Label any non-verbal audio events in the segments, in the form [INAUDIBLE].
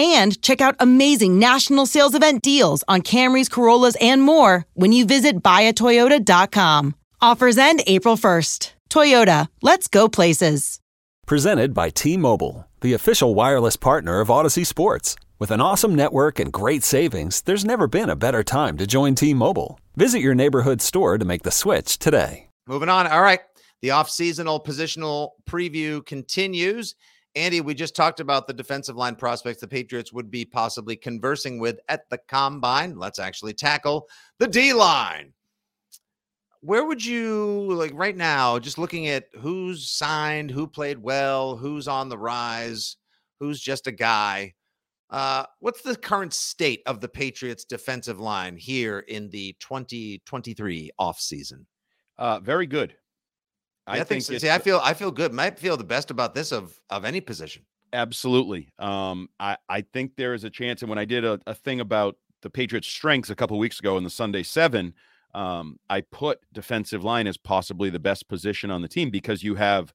and check out amazing national sales event deals on Camrys, Corollas, and more when you visit buyatoyota.com. Offers end April 1st. Toyota, let's go places. Presented by T Mobile, the official wireless partner of Audacy Sports. With an awesome network and great savings, there's never been a better time to join T Mobile. Visit your neighborhood store to make the switch today. Moving on. All right. The off-seasonal positional preview continues. Andy, we just talked about the defensive line prospects the Patriots would be possibly conversing with at the combine. Let's actually tackle the D line. Where would you like right now, just looking at who's signed, who played well, who's on the rise, who's just a guy? Uh, what's the current state of the Patriots defensive line here in the 2023 offseason? Uh, very good. I, I think, think see, I feel I feel good. Might feel the best about this of of any position. Absolutely. Um, I I think there is a chance. And when I did a, a thing about the Patriots' strengths a couple weeks ago in the Sunday Seven, um, I put defensive line as possibly the best position on the team because you have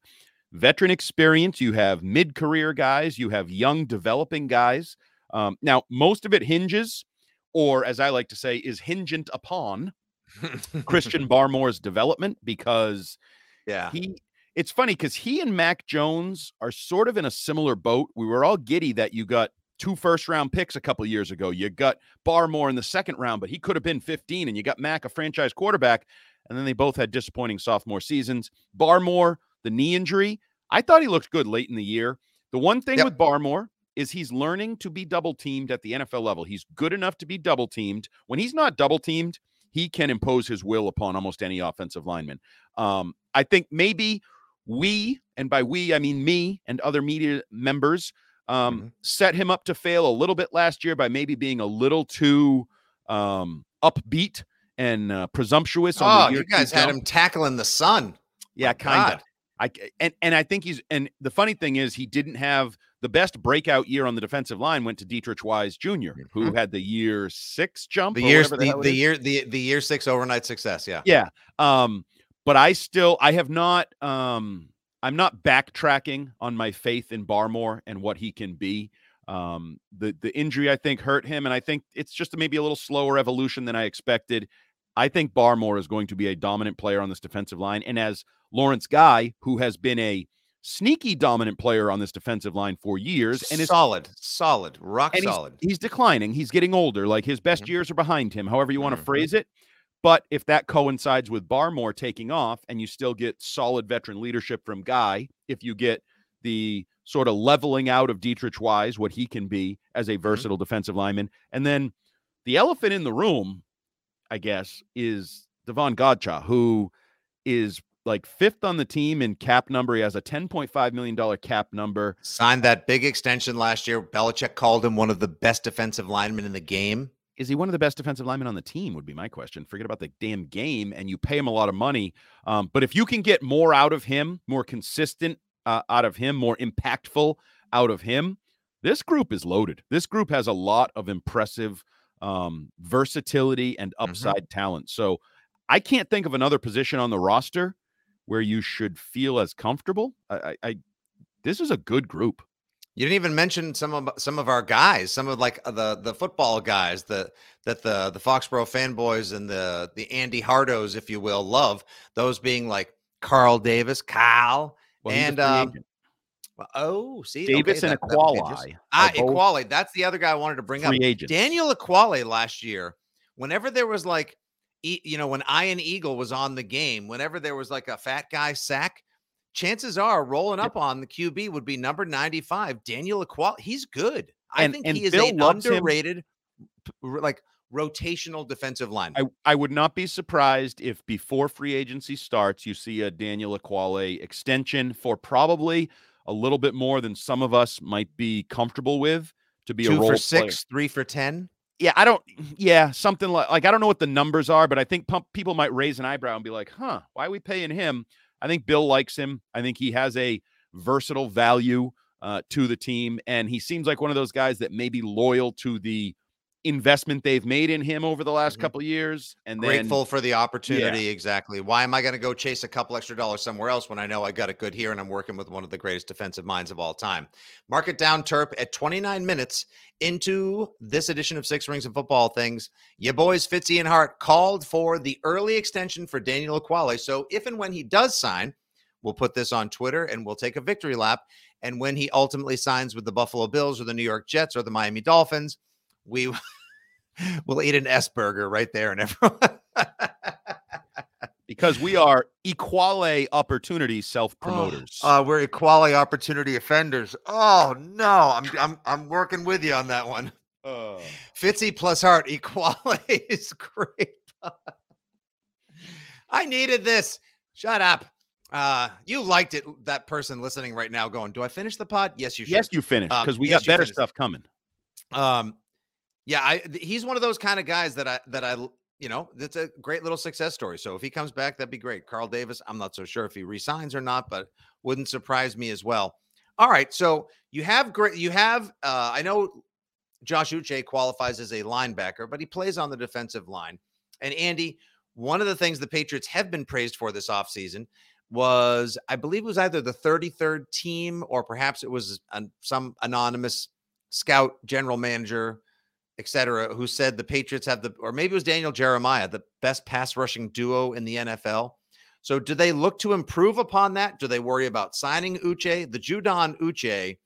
veteran experience, you have mid-career guys, you have young developing guys. Um, now, most of it hinges, or as I like to say, is hingent upon [LAUGHS] Christian Barmore's development because yeah. He it's funny because he and Mac Jones are sort of in a similar boat. We were all giddy that you got two first round picks a couple years ago. You got Barmore in the second round, but he could have been 15, and you got Mac, a franchise quarterback. And then they both had disappointing sophomore seasons. Barmore, the knee injury, I thought he looked good late in the year. The one thing yep. with Barmore is he's learning to be double teamed at the NFL level. He's good enough to be double teamed. When he's not double teamed, he can impose his will upon almost any offensive lineman. Um, I think maybe we, and by we, I mean me and other media members, um, mm-hmm. set him up to fail a little bit last year by maybe being a little too um, upbeat and uh, presumptuous. Oh, you guys had him tackling the sun. Yeah, kind of. I and and I think he's and the funny thing is he didn't have the best breakout year on the defensive line went to Deatrich Wise Jr., mm-hmm. who had the year six jump. The year the, the year the the year six overnight success. Yeah. Yeah. Um, but I still I have not um I'm not backtracking on my faith in Barmore and what he can be. Um, the the injury I think hurt him, and I think it's just maybe a little slower evolution than I expected. I think Barmore is going to be a dominant player on this defensive line, and as Lawrence Guy, who has been a sneaky dominant player on this defensive line for years and is solid, solid, rock solid. He's, he's, declining. He's getting older. Like his best mm-hmm. years are behind him, however you want to mm-hmm. phrase it. But if that coincides with Barmore taking off and you still get solid veteran leadership from Guy, if you get the sort of leveling out of Deatrich Wise, what he can be as a mm-hmm. versatile mm-hmm. defensive lineman, and then the elephant in the room, I guess, is Davon Godchaux, who is like fifth on the team in cap number. He has a $10.5 million cap number. Signed that big extension last year. Belichick called him one of the best defensive linemen in the game. Is he one of the best defensive linemen on the team? Would be my question. Forget about the damn game, and you pay him a lot of money. Um, but if you can get more out of him, more consistent uh, out of him, more impactful out of him, this group is loaded. This group has a lot of impressive um, versatility and mm-hmm. upside mm-hmm. talent. So I can't think of another position on the roster where you should feel as comfortable. I, I, I this is a good group. You didn't even mention some of some of our guys, some of like uh, the the football guys that that the the Foxborough fanboys and the the Andy Hardos, if you will, love. Those being like Carl Davis, Kyle, well, and um, oh, see Davis okay, and that. Ah, Ekuale. That's the other guy I wanted to bring up. Agents. Daniel Ekuale last year. Whenever there was like you know, when Ian Eagle was on the game, whenever there was like a fat guy sack, chances are rolling up on the QB would be number 95, Daniel Ekuale. He's good. I And- think and he is Bill an loves him. underrated, like rotational defensive line. I, I would not be surprised if before free agency starts, you see a Daniel Ekuale extension for probably a little bit more than some of us might be comfortable with to be a role for player. six, three for 10. Yeah, I don't. Yeah, something like like I don't know what the numbers are, but I think pump, people might raise an eyebrow and be like, "Huh, why are we paying him?" I think Bill likes him. I think he has a versatile value uh, to the team, and he seems like one of those guys that may be loyal to the investment they've made in him over the last Mhm. couple of years. And then, Grateful for the opportunity. Exactly. Why am I going to go chase a couple extra dollars somewhere else when I know I got it good here and I'm working with one of the greatest defensive minds of all time? Mark it down, Terp, at 29 minutes into this edition of Six Rings and Football Things. Your boys, Fitzy and Hart, called for the early extension for Daniel Ekuale. So if and when he does sign, we'll put this on Twitter and we'll take a victory lap. And when he ultimately signs with the Buffalo Bills or the New York Jets or the Miami Dolphins, we [LAUGHS] will eat an S burger right there and everyone. [LAUGHS] because we are equale opportunity self promoters. Uh, we're equality opportunity offenders. Oh no, I'm I'm I'm working with you on that one. Uh, Fitzy plus Hart equality [LAUGHS] is great. I needed this. Shut up. Uh, you liked it. That person listening right now, going, "Do I finish the pod?" Yes, you should. yes, you finished Um, because we yes, got better finished. stuff coming. Um, yeah, I he's one of those kind of guys that I that I you know that's a great little success story. So if he comes back, that'd be great. Carl Davis, I'm not so sure if he resigns or not, but wouldn't surprise me as well. All right, so you have great. You have uh, I know Josh Uche qualifies as a linebacker, but he plays on the defensive line. And Andy, one of the things the Patriots have been praised for this offseason was, I believe it was either the 33rd team or perhaps it was an, some anonymous scout, general manager, et cetera, who said the Patriots have the, or maybe it was Daniel Jeremiah, the best pass rushing duo in the NFL. So do they look to improve upon that? Do they worry about signing Uche? The Judon Uche,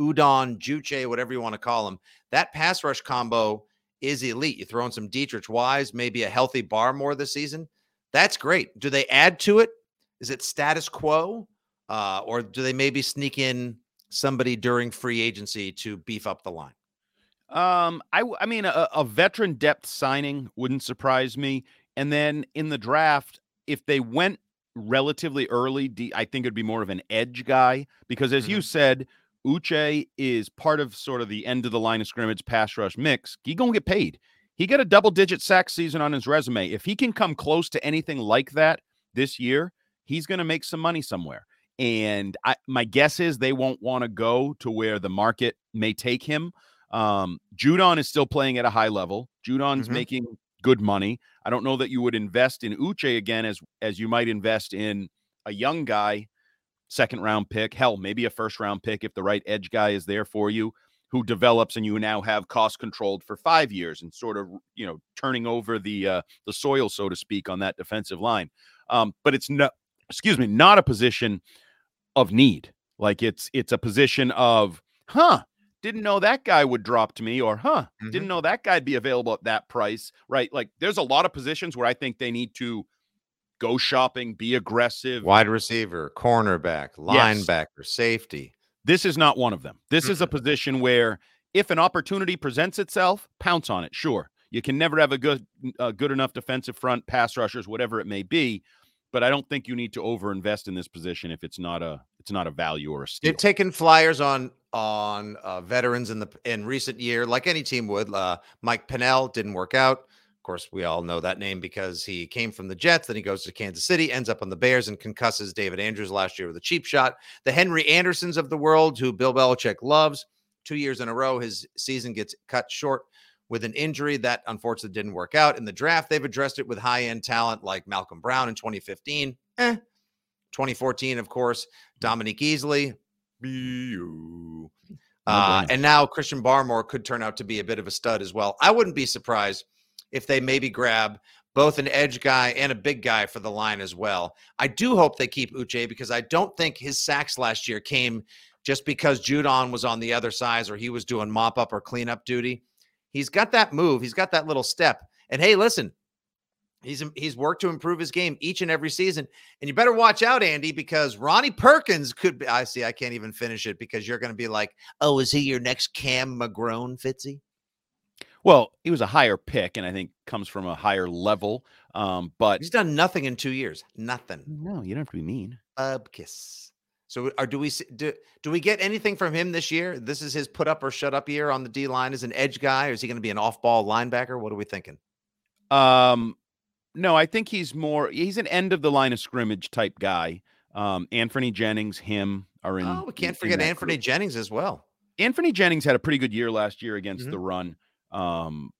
Udon, Juche, whatever you want to call him, that pass rush combo is elite. You throw in some Deatrich Wise, maybe a healthy Barmore this season. That's great. Do they add to it? Is it status quo? Uh, or do they maybe sneak in somebody during free agency to beef up the line? Um, I I mean, a, a veteran depth signing wouldn't surprise me. And then in the draft, if they went relatively early, D- I think it'd be more of an edge guy because, as you said, Uche is part of sort of the end of the line of scrimmage pass rush mix. He gonna get paid. He got a double digit sack season on his resume. If he can come close to anything like that this year, he's gonna make some money somewhere. And I, my guess is they won't want to go to where the market may take him. Um, Judon is still playing at a high level. Judon's Mhm. making good money. I don't know that you would invest in Uche again as as you might invest in a young guy, second round pick, hell, maybe a first round pick if the right edge guy is there for you, who develops and you now have cost controlled for five years and sort of you know turning over the uh, the soil, so to speak, on that defensive line. Um, but it's not, excuse me, not a position of need. Like it's it's a position of, huh, didn't know that guy would drop to me, or huh, Mhm. didn't know that guy'd be available at that price, right? Like there's a lot of positions where I think they need to go shopping, be aggressive. Wide receiver, cornerback, Yes. linebacker, safety. This is not one of them. This is a position where if an opportunity presents itself, pounce on it. Sure. You can never have a good good enough defensive front, pass rushers, whatever it may be, but I don't think you need to overinvest in this position if it's not a it's not a value or a steal. They've taken flyers on on uh, veterans in the in recent year, like any team would. Uh, Mike Pennel didn't work out. Of course, we all know that name because he came from the Jets. Then he goes to Kansas City, ends up on the Bears, and concusses David Andrews last year with a cheap shot. The Henry Andersons of the world, who Bill Belichick loves, two years in a row, his season gets cut short with an injury that unfortunately didn't work out. In the draft, they've addressed it with high end talent like Malcolm Brown in 2015. Eh. 2014, of course, Dominique Easley. Uh, and now Christian Barmore could turn out to be a bit of a stud as well. I wouldn't be surprised if they maybe grab both an edge guy and a big guy for the line as well. I do hope they keep Uche because I don't think his sacks last year came just because Judon was on the other side or he was doing mop up or cleanup duty. He's got that move, he's got that little step. And hey, listen, He's he's worked to improve his game each and every season, and you better watch out, Andy, because Ronnie Perkins could be. I see. I can't even finish it because you're going to be like, "Oh, is he your next Cam McGrone, Fitzy?" Well, he was a higher pick, and I think comes from a higher level. Um, but he's done nothing in two years. Nothing. No, you don't have to be mean. Bubkiss. So, are do we do do we get anything from him this year? This is his put up or shut up year on the D line as an edge guy, or is he going to be an off ball linebacker? What are we thinking? Um, no, I think he's more. He's an end of the line of scrimmage type guy. Um, Anfernee Jennings, him are in. Oh, we can't in, forget in Anfernee group. Jennings as well. Anthony Jennings had a pretty good year last year against mm-hmm. the run. Um,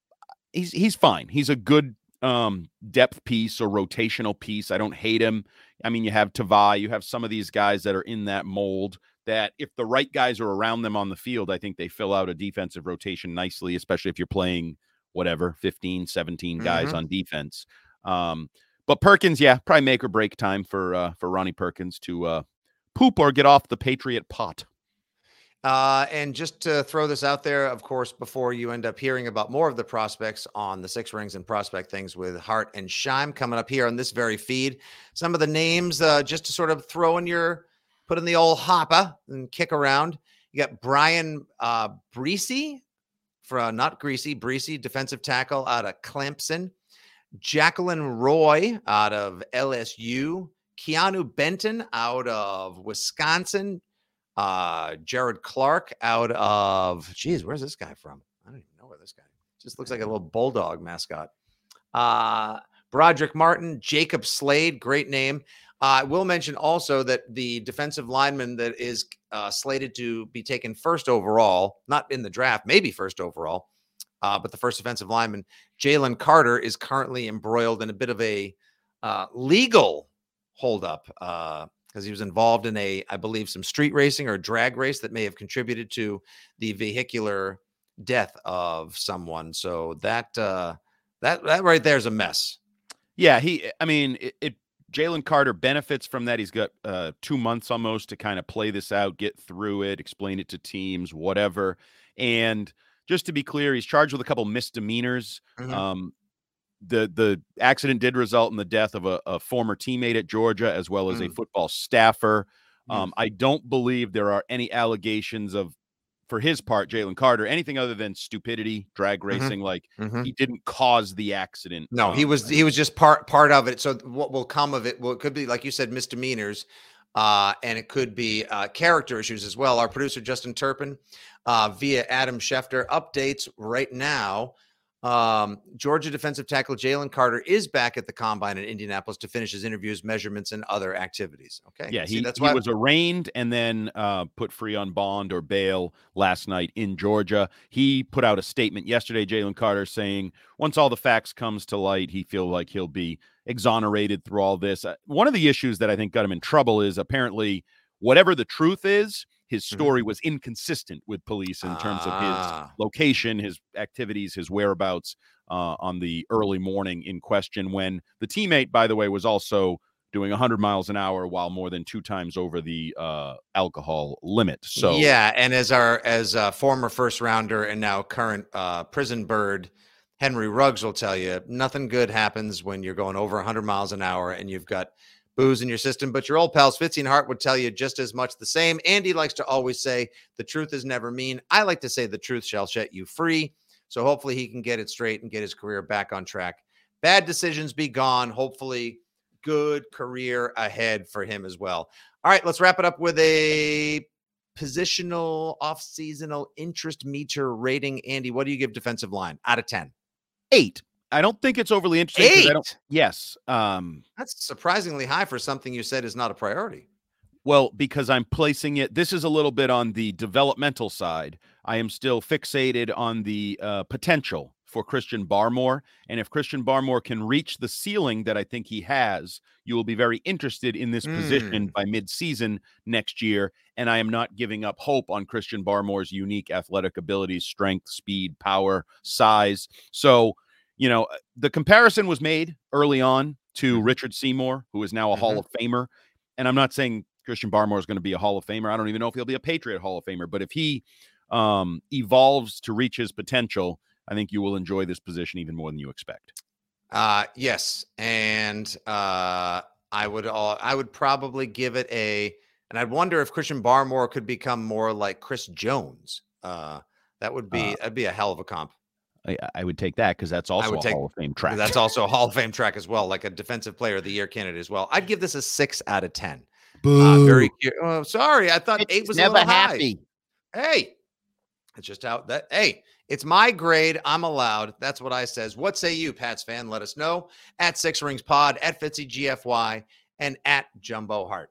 he's he's fine. He's a good um depth piece or rotational piece. I don't hate him. I mean, you have Tavai, you have some of these guys that are in that mold that if the right guys are around them on the field, I think they fill out a defensive rotation nicely, especially if you're playing whatever 15, 17 guys mm-hmm. on defense. Um, but Perkins, yeah, probably make or break time for uh for Ronnie Perkins to uh poop or get off the Patriot pot. Uh, and just to throw this out there, of course, before you end up hearing about more of the prospects on the Six Rings and Prospect Things with Hart and Scheim coming up here on this very feed, some of the names uh, just to sort of throw in your, put in the old hopper and kick around. You got Bryan uh, Bresee, for uh, not Greasy, Bresee, defensive tackle out of Clemson. Jaquelin Roy out of LSU. Keanu Benton out of Wisconsin. Uh, Jared Clark out of, geez, where's this guy from? I don't even know where this guy just looks like a little bulldog mascot. Uh, Brodric Martin, Jacob Slade, great name. Uh, I will mention also that the defensive lineman that is uh, slated to be taken first overall, not in the draft, maybe first overall, uh, but the first offensive lineman, Jalen Carter, is currently embroiled in a bit of a uh, legal holdup. Uh, because he was involved in a, I believe, some street racing or drag race that may have contributed to the vehicular death of someone. So that uh, that that right there is a mess. Yeah, he. I mean, it. it Jalen Carter benefits from that. He's got uh, two months almost to kind of play this out, get through it, explain it to teams, whatever. And just to be clear, he's charged with a couple misdemeanors. Mm-hmm. Um, the the accident did result in the death of a, a former teammate at Georgia as well as mm. a football staffer. Mm. Um, I don't believe there are any allegations of, for his part, Jalen Carter, anything other than stupidity, drag mm-hmm. racing. Mm-hmm. Like mm-hmm. he didn't cause the accident. No, um, he was he was just part part of it. So what will come of it? Well, it could be like you said, misdemeanors. Uh, and it could be uh, character issues as well. Our producer Justin Turpin, uh, via Adam Schefter, updates right now um, Georgia defensive tackle Jalen Carter is back at the combine in Indianapolis to finish his interviews, measurements, and other activities. Okay. Yeah, he, See, that's he why was arraigned and then uh, put free on bond or bail last night in Georgia. He put out a statement yesterday, Jalen Carter, saying once all the facts comes to light, he feel like he'll be exonerated through all this. Uh, one of the issues that I think got him in trouble is apparently whatever the truth is, his mm-hmm. story mm-hmm. was inconsistent with police in terms of his ah. location, his activities, his whereabouts uh, on the early morning in question. When the teammate, by the way, was also doing 100 miles an hour while more than two times over the uh, alcohol limit. So yeah, and as our as a former first rounder and now current uh, prison bird. Henry Ruggs will tell you nothing good happens when you're going over 100 miles an hour and you've got booze in your system. But your old pals Fitzy and Hart would tell you just as much the same. Andy likes to always say the truth is never mean. I like to say the truth shall set you free. So hopefully he can get it straight and get his career back on track. Bad decisions be gone. Hopefully, good career ahead for him as well. All right, let's wrap it up with a positional off-seasonal interest meter rating. Andy, what do you give defensive line out of 10? Eight. I don't think it's overly interesting. Eight. yes. Um, That's surprisingly high for something you said is not a priority. Well, because I'm placing it, this is a little bit on the developmental side. I am still fixated on the uh, potential for Christian Barmore. And if Christian Barmore can reach the ceiling that I think he has, you will be very interested in this mm. position by midseason next year. And I am not giving up hope on Christian Barmore's unique athletic abilities, strength, speed, power, size. So, you know, uh, the comparison was made early on to mm-hmm. Richard Seymour, who is now a mm-hmm. Hall of Famer. And I'm not saying Christian Barmore is going to be a Hall of Famer. I don't even know if he'll be a Patriot Hall of Famer, but if he um, evolves to reach his potential, I think you will enjoy this position even more than you expect. Uh, yes, and uh, I would uh, I would probably give it a, and I'd wonder if Christian Barmore could become more like Chris Jones. Uh, that would be Uh, that'd be a hell of a comp. I, I would take that because that's also a take- Hall of Fame track. That's also a Hall of Fame track as well, like a Defensive Player of the Year candidate as well. I'd give this a six out of ten. Uh, very. cu- Oh, sorry, I thought eight was a never little high. happy. Hey, it's just how that. Hey, it's my grade. I'm allowed. That's what I says. What say you, Pats fan? Let us know at Six Rings Pod, at Fitzy GFY, and at Jumbo Hart.